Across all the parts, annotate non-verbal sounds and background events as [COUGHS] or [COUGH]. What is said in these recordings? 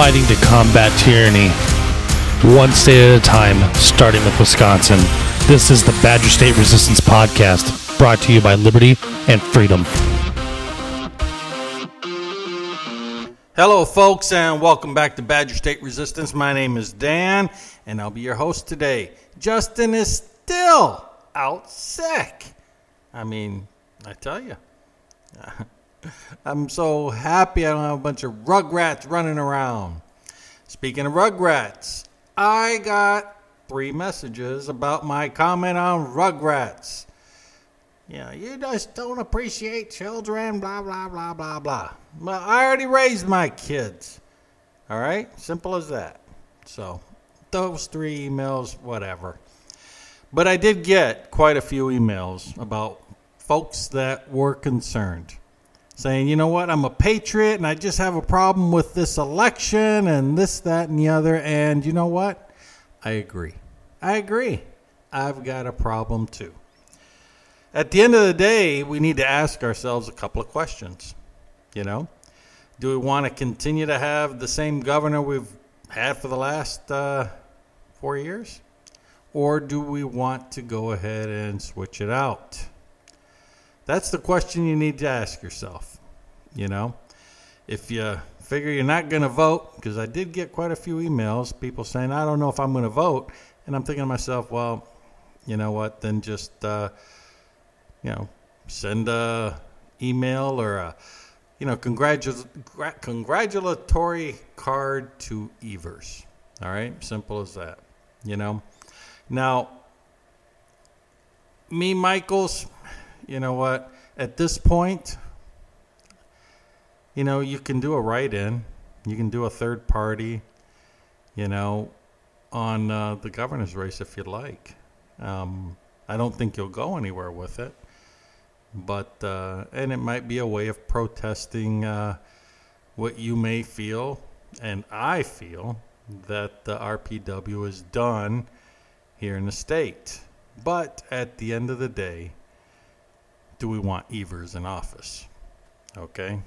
fighting to combat tyranny, one state at a time, starting with Wisconsin. This is the Badger State Resistance Podcast, brought to you by Liberty and Freedom. Hello, folks, and welcome back to Badger State Resistance. My name is Dan, and I'll be your host today. Justin is still out sick. I mean, I tell you. [LAUGHS] I'm so happy I don't have a bunch of rugrats running around. Speaking of rugrats, I got three messages about my comment on rugrats. Yeah, you just don't appreciate children, blah, blah, blah, blah, blah. Well, I already raised my kids. All right? Simple as that. So, those three emails, whatever. But I did get quite a few emails about folks that were concerned saying, you know what, I'm a patriot and I just have a problem with this election and this, that, and the other. And you know what? I agree. I agree. I've got a problem too. At the end of the day, we need to ask ourselves a couple of questions. You know, do we want to continue to have the same governor we've had for the last uh, four years? Or do we want to go ahead and switch it out? That's the question you need to ask yourself. You know, if you figure you're not going to vote, because I did get quite a few emails, people saying, I don't know if I'm going to vote. And I'm thinking to myself, well, you know what, then just, uh, you know, send a email or a, you know, congratu- congratulatory card to Evers. All right, simple as that. You know, now, me, Michels, you know what? At this point, you know, you can do a write in, you can do a third party, you know, on uh, the governor's race if you'd like. Um, I don't think you'll go anywhere with it, but, uh, and it might be a way of protesting uh, what you may feel, and I feel that the RPW is done here in the state. But at the end of the day, do we want Evers in office? Okay?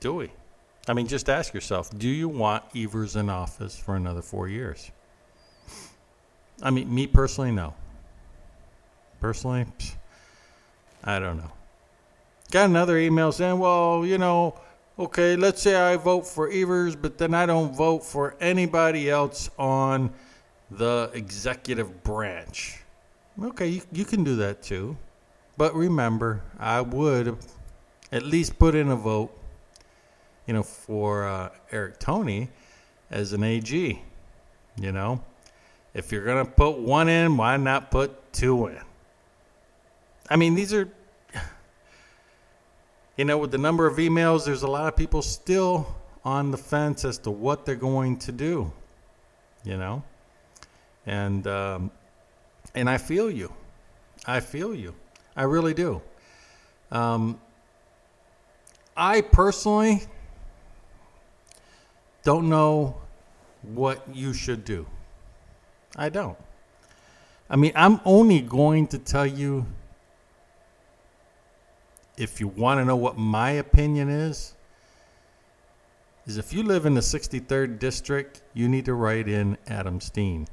Do we? I mean, just ask yourself do you want Evers in office for another four years? I mean, me personally, no. Personally, I don't know. Got another email saying, well, you know, okay, let's say I vote for Evers, but then I don't vote for anybody else on the executive branch. Okay, you, you can do that too. But remember, I would at least put in a vote, you know, for uh, Eric Toney as an AG. You know, if you're going to put one in, why not put two in? I mean, these are, [SIGHS] you know, with the number of emails, there's a lot of people still on the fence as to what they're going to do, you know? And, um, and I feel you. I feel you. I really do. Um, I personally don't know what you should do. I don't. I mean, I'm only going to tell you if you want to know what my opinion is is if you live in the 63rd district, you need to write in Adam Steen.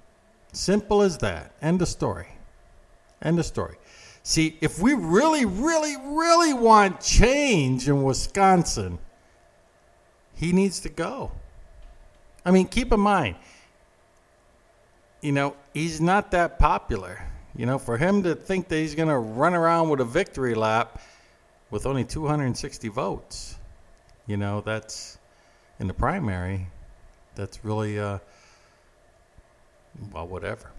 Simple as that. End of story. End of story. See, if we really, really, really want change in Wisconsin, he needs to go. I mean, keep in mind, you know, he's not that popular. You know, for him to think that he's going to run around with a victory lap with only 260 votes, you know, that's in the primary, that's really, uh, well, whatever.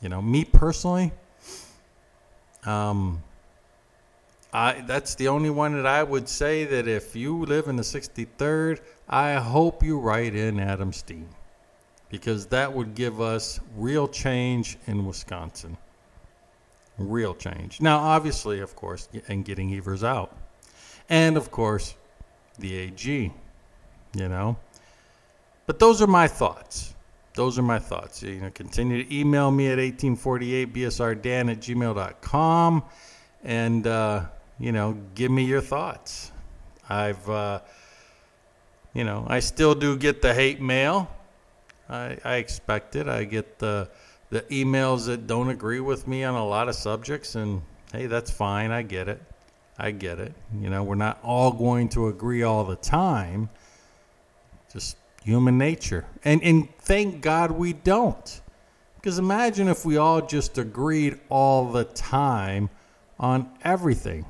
You know, me personally, um, I that's the only one that I would say that if you live in the 63rd, I hope you write in Adam Steen because that would give us real change in Wisconsin. Real change. Now, obviously, of course, and getting Evers out. And of course, the AG, you know. But those are my thoughts those are my thoughts. You know, continue to email me at 1848bsrdan at gmail.com and, uh, you know, give me your thoughts. I've, uh, You know, I still do get the hate mail. I, I expect it. I get the the emails that don't agree with me on a lot of subjects, and hey, that's fine. I get it. I get it. You know, we're not all going to agree all the time. Just human nature. And and thank God we don't. Because imagine if we all just agreed all the time on everything.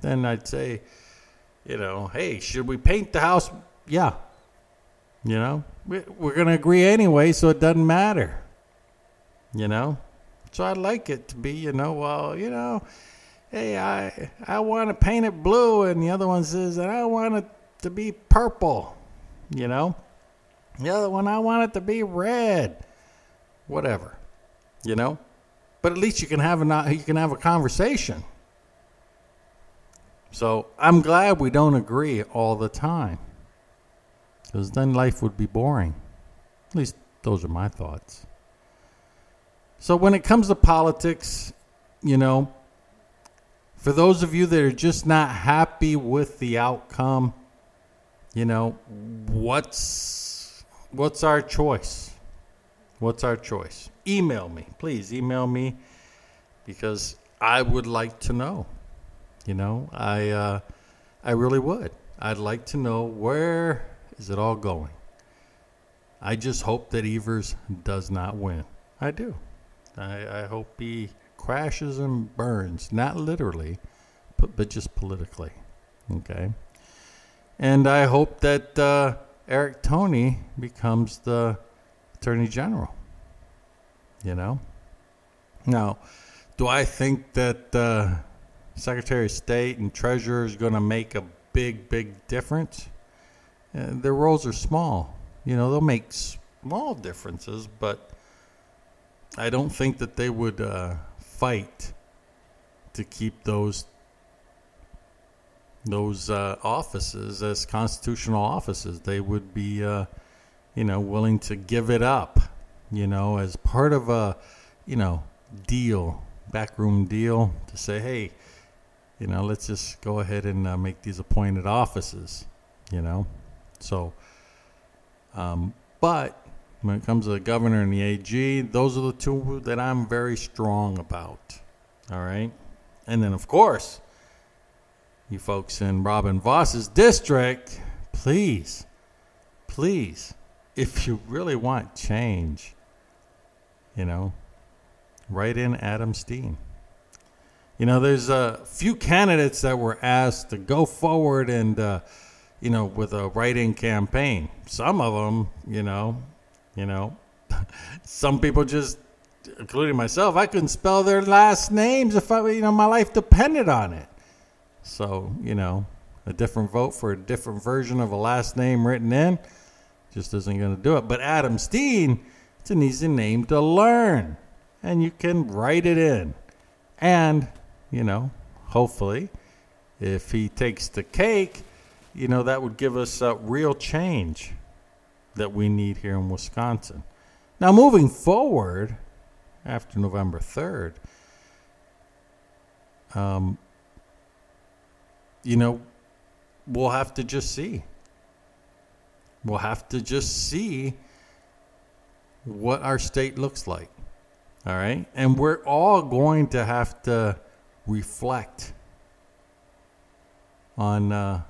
Then I'd say, you know, hey, should we paint the house? Yeah. You know, we're going to agree anyway, so it doesn't matter. You know? So I'd like it to be, you know, well, you know, hey, I I want to paint it blue, and the other one says, and I want it to be purple, you know. The other one, I want it to be red, whatever, you know. But at least you can have a you can have a conversation. So I'm glad we don't agree all the time, because then life would be boring. At least those are my thoughts. So when it comes to politics, you know, for those of you that are just not happy with the outcome, you know, what's what's our choice? What's our choice? Email me, please email me because I would like to know. You know, I uh, I really would. I'd like to know where is it all going. I just hope that Evers does not win. I do. I, I hope he crashes and burns, not literally, but, but just politically. Okay. And I hope that uh, Eric Toney becomes the Attorney General. You know? Now, do I think that uh, Secretary of State and Treasurer is going to make a big, big difference? Uh, their roles are small. You know, they'll make small differences, but I don't think that they would uh, fight to keep those those uh, offices as constitutional offices. They would be, uh, you know, willing to give it up, you know, as part of a, you know, deal, backroom deal to say, hey, you know, let's just go ahead and uh, make these appointed offices, you know. So, um, but when it comes to the governor and the AG, those are the two that I'm very strong about. All right. And then, of course, you folks in Robin Vos's district, please, please, if you really want change, you know, write in Adam Steen. You know, there's a few candidates that were asked to go forward and, uh, you know, with a write-in campaign. Some of them, you know, you know, [LAUGHS] some people just, including myself, I couldn't spell their last names if I, you know, my life depended on it. So, you know, a different vote for a different version of a last name written in just isn't going to do it. But Adam Steen, it's an easy name to learn, and you can write it in. And, you know, hopefully, if he takes the cake, you know, that would give us a real change that we need here in Wisconsin. Now, moving forward after November 3rd, um, you know, we'll have to just see. We'll have to just see what our state looks like. All right. And we're all going to have to reflect on uh,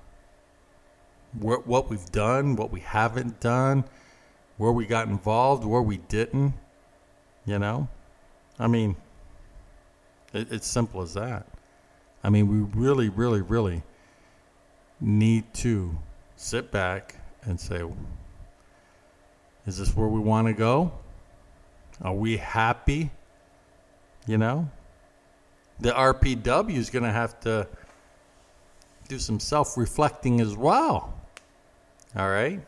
wh- what we've done, what we haven't done, where we got involved, where we didn't. You know, I mean, it, it's simple as that. I mean, we really, really, really need to sit back and say, is this where we want to go? Are we happy? You know, the RPW is going to have to do some self reflecting as well. All right.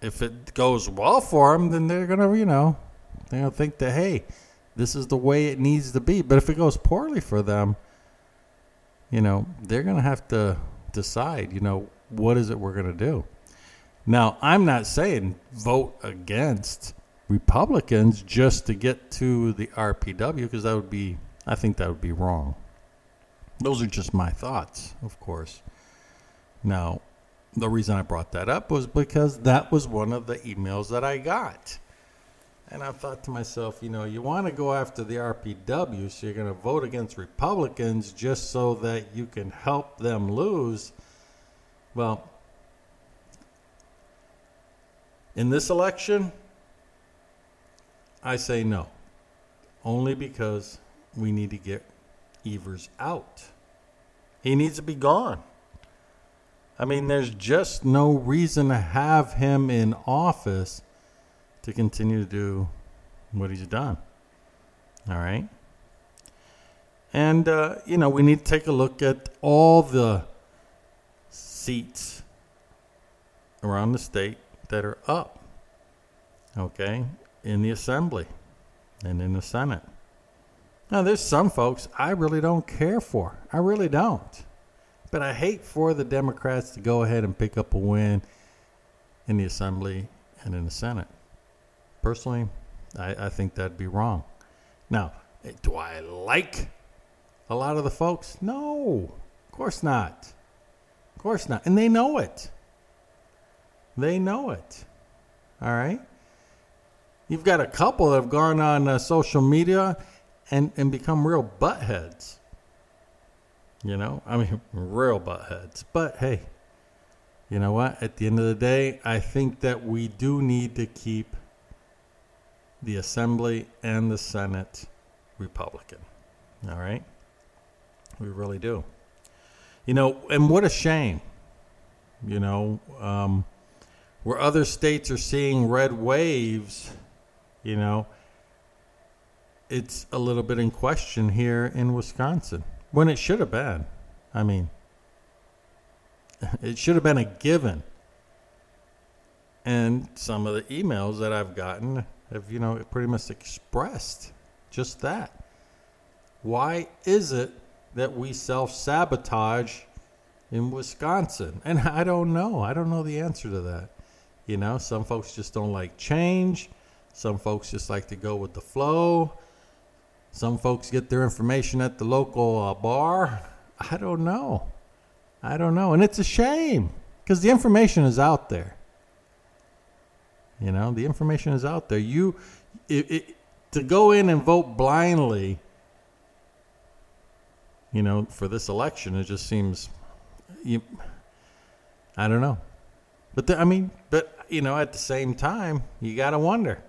If it goes well for them, then they're gonna, you know, they're gonna think that hey, this is the way it needs to be. But if it goes poorly for them, you know, they're gonna have to decide. You know, what is it we're gonna do? Now, I'm not saying vote against Republicans just to get to the RPW because that would be, I think that would be wrong. Those are just my thoughts, of course. Now, the reason I brought that up was because that was one of the emails that I got. And I thought to myself, you know, you want to go after the RPW, so you're going to vote against Republicans just so that you can help them lose. Well, in this election, I say no. Only because we need to get Evers out. He needs to be gone. I mean, there's just no reason to have him in office to continue to do what he's done. All right. And, uh, you know, we need to take a look at all the seats around the state that are up, okay, in the Assembly and in the Senate. Now, there's some folks I really don't care for. I really don't. But I hate for the Democrats to go ahead and pick up a win in the Assembly and in the Senate. Personally, I, I think that'd be wrong. Now, do I like a lot of the folks? No, of course not. Of course not. And they know it. They know it. All right? You've got a couple that have gone on uh, social media and, and become real buttheads. You know, I mean, [LAUGHS] real buttheads. But hey, you know what? At the end of the day, I think that we do need to keep the Assembly and the Senate Republican. All right? We really do. You know, and what a shame, you know, um, where other states are seeing red waves, you know, it's a little bit in question here in Wisconsin when it should have been. I mean, it should have been a given. And some of the emails that I've gotten have, you know, pretty much expressed just that. Why is it that we self sabotage in Wisconsin? And I don't know. I don't know the answer to that. You know, some folks just don't like change. Some folks just like to go with the flow. Some folks get their information at the local uh, bar. I don't know. I don't know. And it's a shame because the information is out there. You know, the information is out there. You, it, it, to go in and vote blindly, you know, for this election, it just seems, you, I don't know. But the, I mean, but you know, at the same time, you got to wonder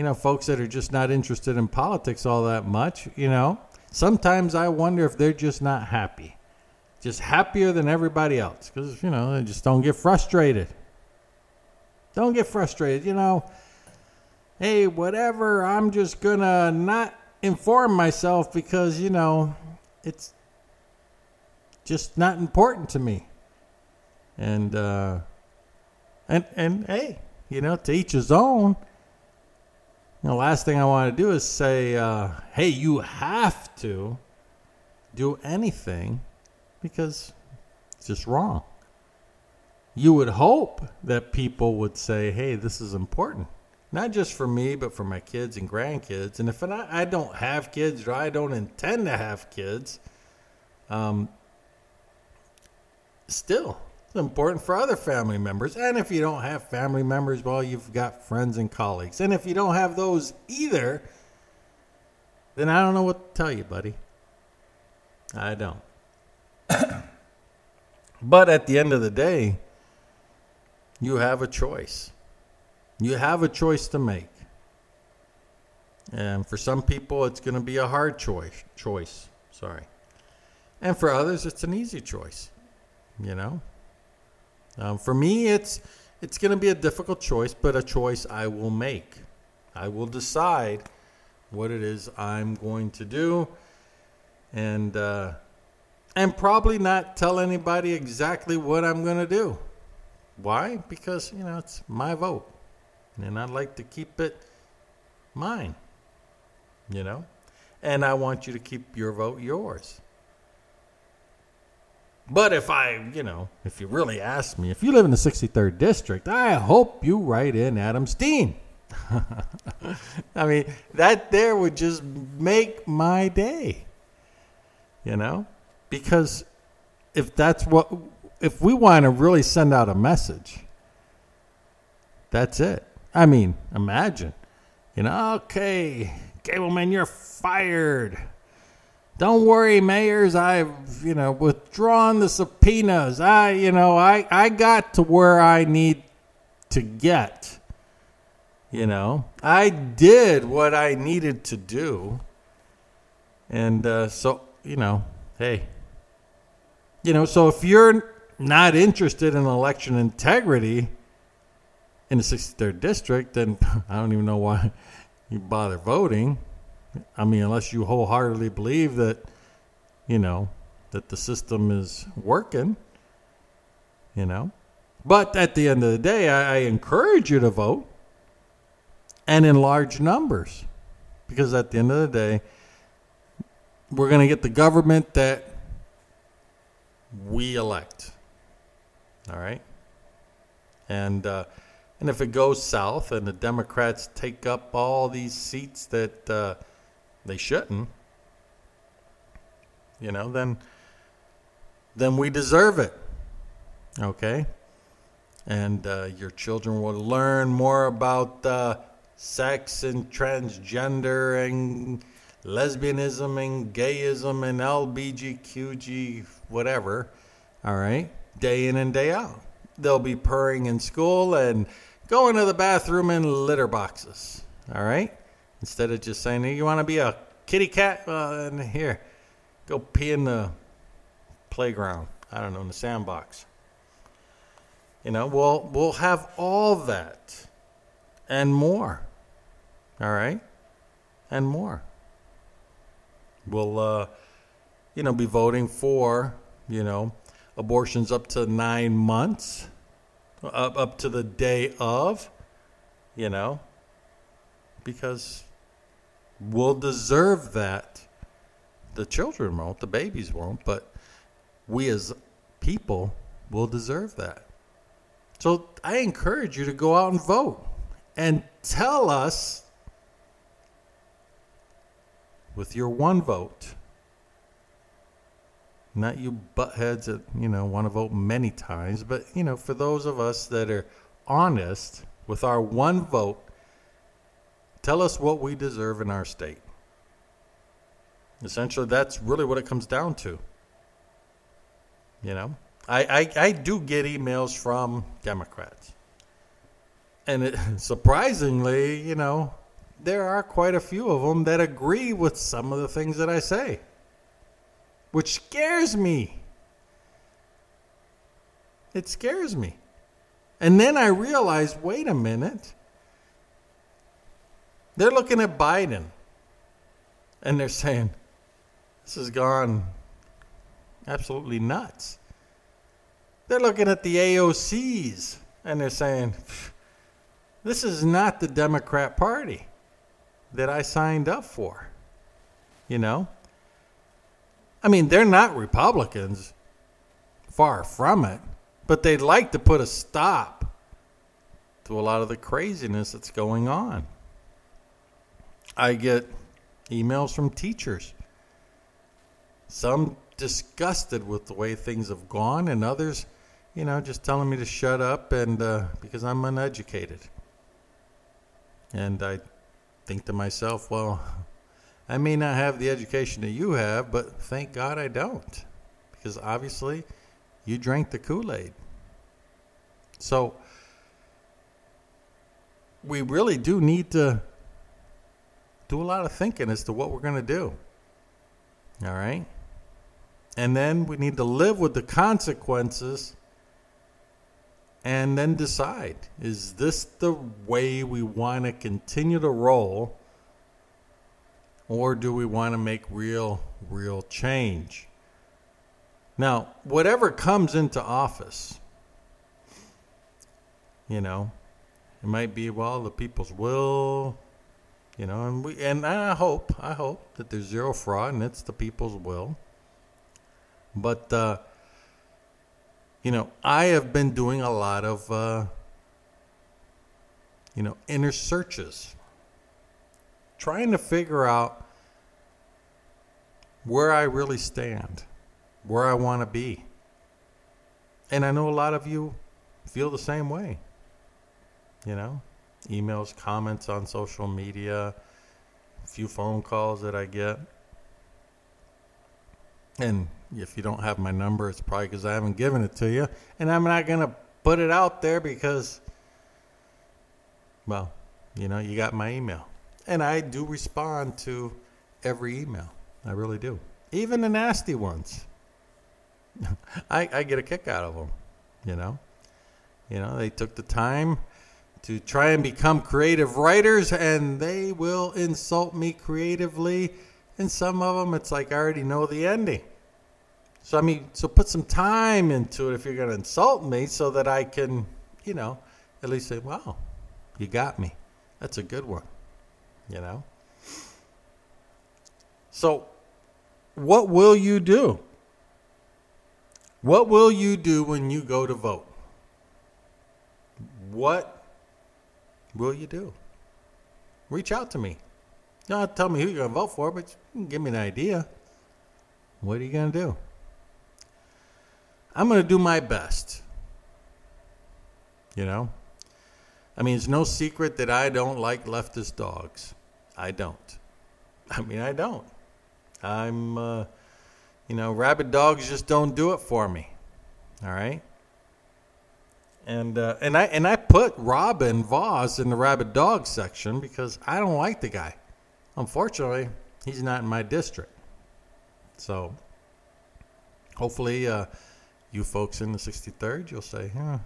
you know, folks that are just not interested in politics all that much, you know, sometimes I wonder if they're just not happy. Just happier than everybody else because, you know, they just don't get frustrated. Don't get frustrated, you know. Hey, whatever, I'm just to not inform myself because, you know, it's just not important to me. And, uh, and, and hey, you know, to each his own the last thing I want to do is say, uh, hey, you have to do anything because it's just wrong. You would hope that people would say, hey, this is important. Not just for me, but for my kids and grandkids. And if I, don't have kids or I don't intend to have kids, um, still, it's important for other family members. And if you don't have family members, well, you've got friends and colleagues. And if you don't have those either, then I don't know what to tell you, buddy. I don't. [COUGHS] but at the end of the day, you have a choice. You have a choice to make. And for some people, it's going to be a hard choice. Choice, sorry. And for others, it's an easy choice. You know, um, for me, it's it's going to be a difficult choice, but a choice I will make. I will decide what it is I'm going to do, and uh, and probably not tell anybody exactly what I'm going to do. Why? Because you know it's my vote, and I'd like to keep it mine. You know, and I want you to keep your vote yours. But if I, you know, if you really ask me, if you live in the 63rd district, I hope you write in Adam Steen. [LAUGHS] I mean, that there would just make my day. You know? Because if that's what if we want to really send out a message, that's it. I mean, imagine, you know, okay, Gableman, you're fired. Don't worry, mayors. I've, you know, withdrawn the subpoenas. I, you know, I, I got to where I need to get. You know, I did what I needed to do. And uh, so, you know, hey, you know, so if you're not interested in election integrity in the 63rd district, then [LAUGHS] I don't even know why you bother voting. I mean, unless you wholeheartedly believe that, you know, that the system is working, you know. But at the end of the day, I, I encourage you to vote and in large numbers. Because at the end of the day, we're going to get the government that we elect. All right? And uh, and if it goes south and the Democrats take up all these seats that uh, they shouldn't, you know, then then we deserve it. Okay? And uh, your children will learn more about uh, sex and transgender and lesbianism and gayism and LBGQG, whatever. All right, day in and day out. They'll be purring in school and going to the bathroom in litter boxes. All right, instead of just saying, "You want to be a kitty cat?" Well, here, go pee in the playground. I don't know in the sandbox. You know, we'll we'll have all that and more. All right? And more. We'll, uh, you know, be voting for, you know, abortions up to nine months, up, up to the day of, you know, because we'll deserve that. The children won't, the babies won't, but we as people will deserve that. So I encourage you to go out and vote and tell us with your one vote, not you buttheads that, you know, want to vote many times, but, you know, for those of us that are honest with our one vote, tell us what we deserve in our state. Essentially, that's really what it comes down to. You know, I, I, I do get emails from Democrats. And it, [LAUGHS] surprisingly, you know, there are quite a few of them that agree with some of the things that I say, which scares me. It scares me. And then I realize wait a minute. They're looking at Biden and they're saying, this has gone absolutely nuts. They're looking at the AOCs and they're saying, this is not the Democrat Party that I signed up for. You know? I mean, they're not Republicans, far from it, but they'd like to put a stop to a lot of the craziness that's going on. I get emails from teachers, some disgusted with the way things have gone, and others, you know, just telling me to shut up and uh, because I'm uneducated. And I think to myself, well, I may not have the education that you have, but thank God I don't. Because obviously you drank the Kool Aid. So we really do need to do a lot of thinking as to what we're going to do. All right? And then we need to live with the consequences and then decide is this the way we want to continue to roll or do we want to make real real change? Now whatever comes into office you know it might be well the people's will you know and we and i hope i hope that there's zero fraud and it's the people's will. But uh you know, I have been doing a lot of, uh, you know, inner searches, trying to figure out where I really stand, where I want to be. And I know a lot of you feel the same way. You know, emails, comments on social media, a few phone calls that I get. And if you don't have my number, it's probably because I haven't given it to you. And I'm not going to put it out there because, well, you know, you got my email. And I do respond to every email. I really do. Even the nasty ones. [LAUGHS] I, I get a kick out of them, you know. You know, they took the time to try and become creative writers and they will insult me creatively. And some of them, it's like I already know the ending. So, I mean, so put some time into it if you're going to insult me so that I can, you know, at least say, wow, you got me. That's a good one, you know? So, what will you do? What will you do when you go to vote? What will you do? Reach out to me. Don't tell me who you're going to vote for, but you can give me an idea. What are you going to do? I'm going to do my best. You know? I mean, it's no secret that I don't like leftist dogs. I don't. I mean, I don't. I'm, uh, you know, rabid dogs just don't do it for me. All right. And uh, and I and I put Robin Vos in the rabid dog section because I don't like the guy. Unfortunately, he's not in my district. So hopefully, uh, you folks in the 63rd, you'll say, huh.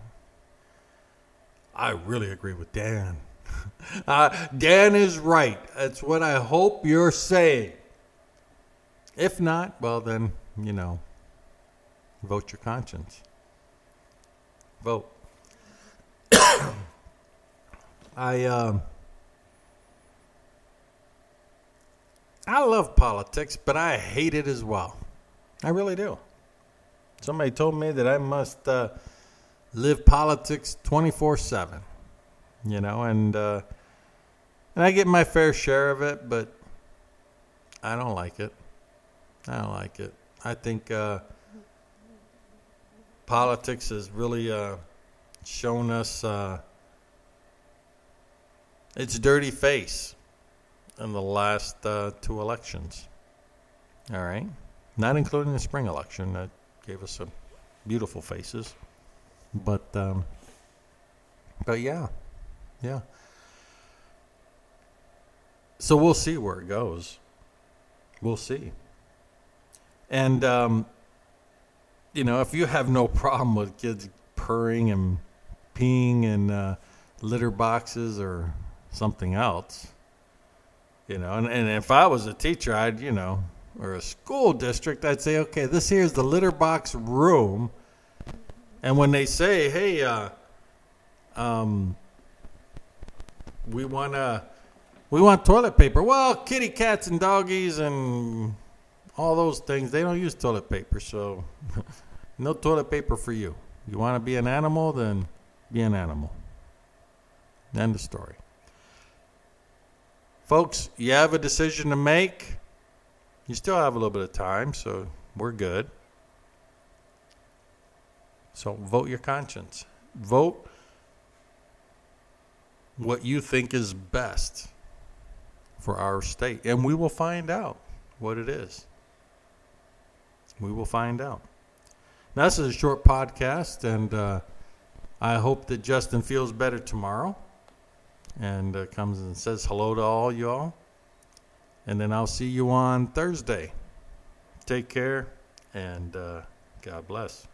I really agree with Dan. [LAUGHS] uh, Dan is right. That's what I hope you're saying. If not, well, then, you know, vote your conscience. Vote. [COUGHS] I, um, I love politics, but I hate it as well. I really do. Somebody told me that I must uh, live politics 24 7, you know, and, uh, and I get my fair share of it, but I don't like it. I don't like it. I think uh, politics has really uh, shown us uh, its dirty face in the last uh, two elections. All right, not including the spring election that gave us some beautiful faces, but um, but yeah, yeah. So we'll see where it goes. We'll see. And, um, you know, if you have no problem with kids purring and peeing in uh, litter boxes or something else, you know, and, and if I was a teacher, I'd, you know, or a school district, I'd say, okay, this here's the litter box room. And when they say, hey, uh, um, we want we want toilet paper. Well, kitty cats and doggies and all those things, they don't use toilet paper, so [LAUGHS] no toilet paper for you. You want to be an animal, then be an animal. End of story. Folks, you have a decision to make. You still have a little bit of time, so we're good. So vote your conscience. Vote what you think is best for our state, and we will find out what it is. We will find out. Now, this is a short podcast, and uh, I hope that Justin feels better tomorrow and uh, comes and says hello to all y'all. And then I'll see you on Thursday. Take care, and uh, God bless.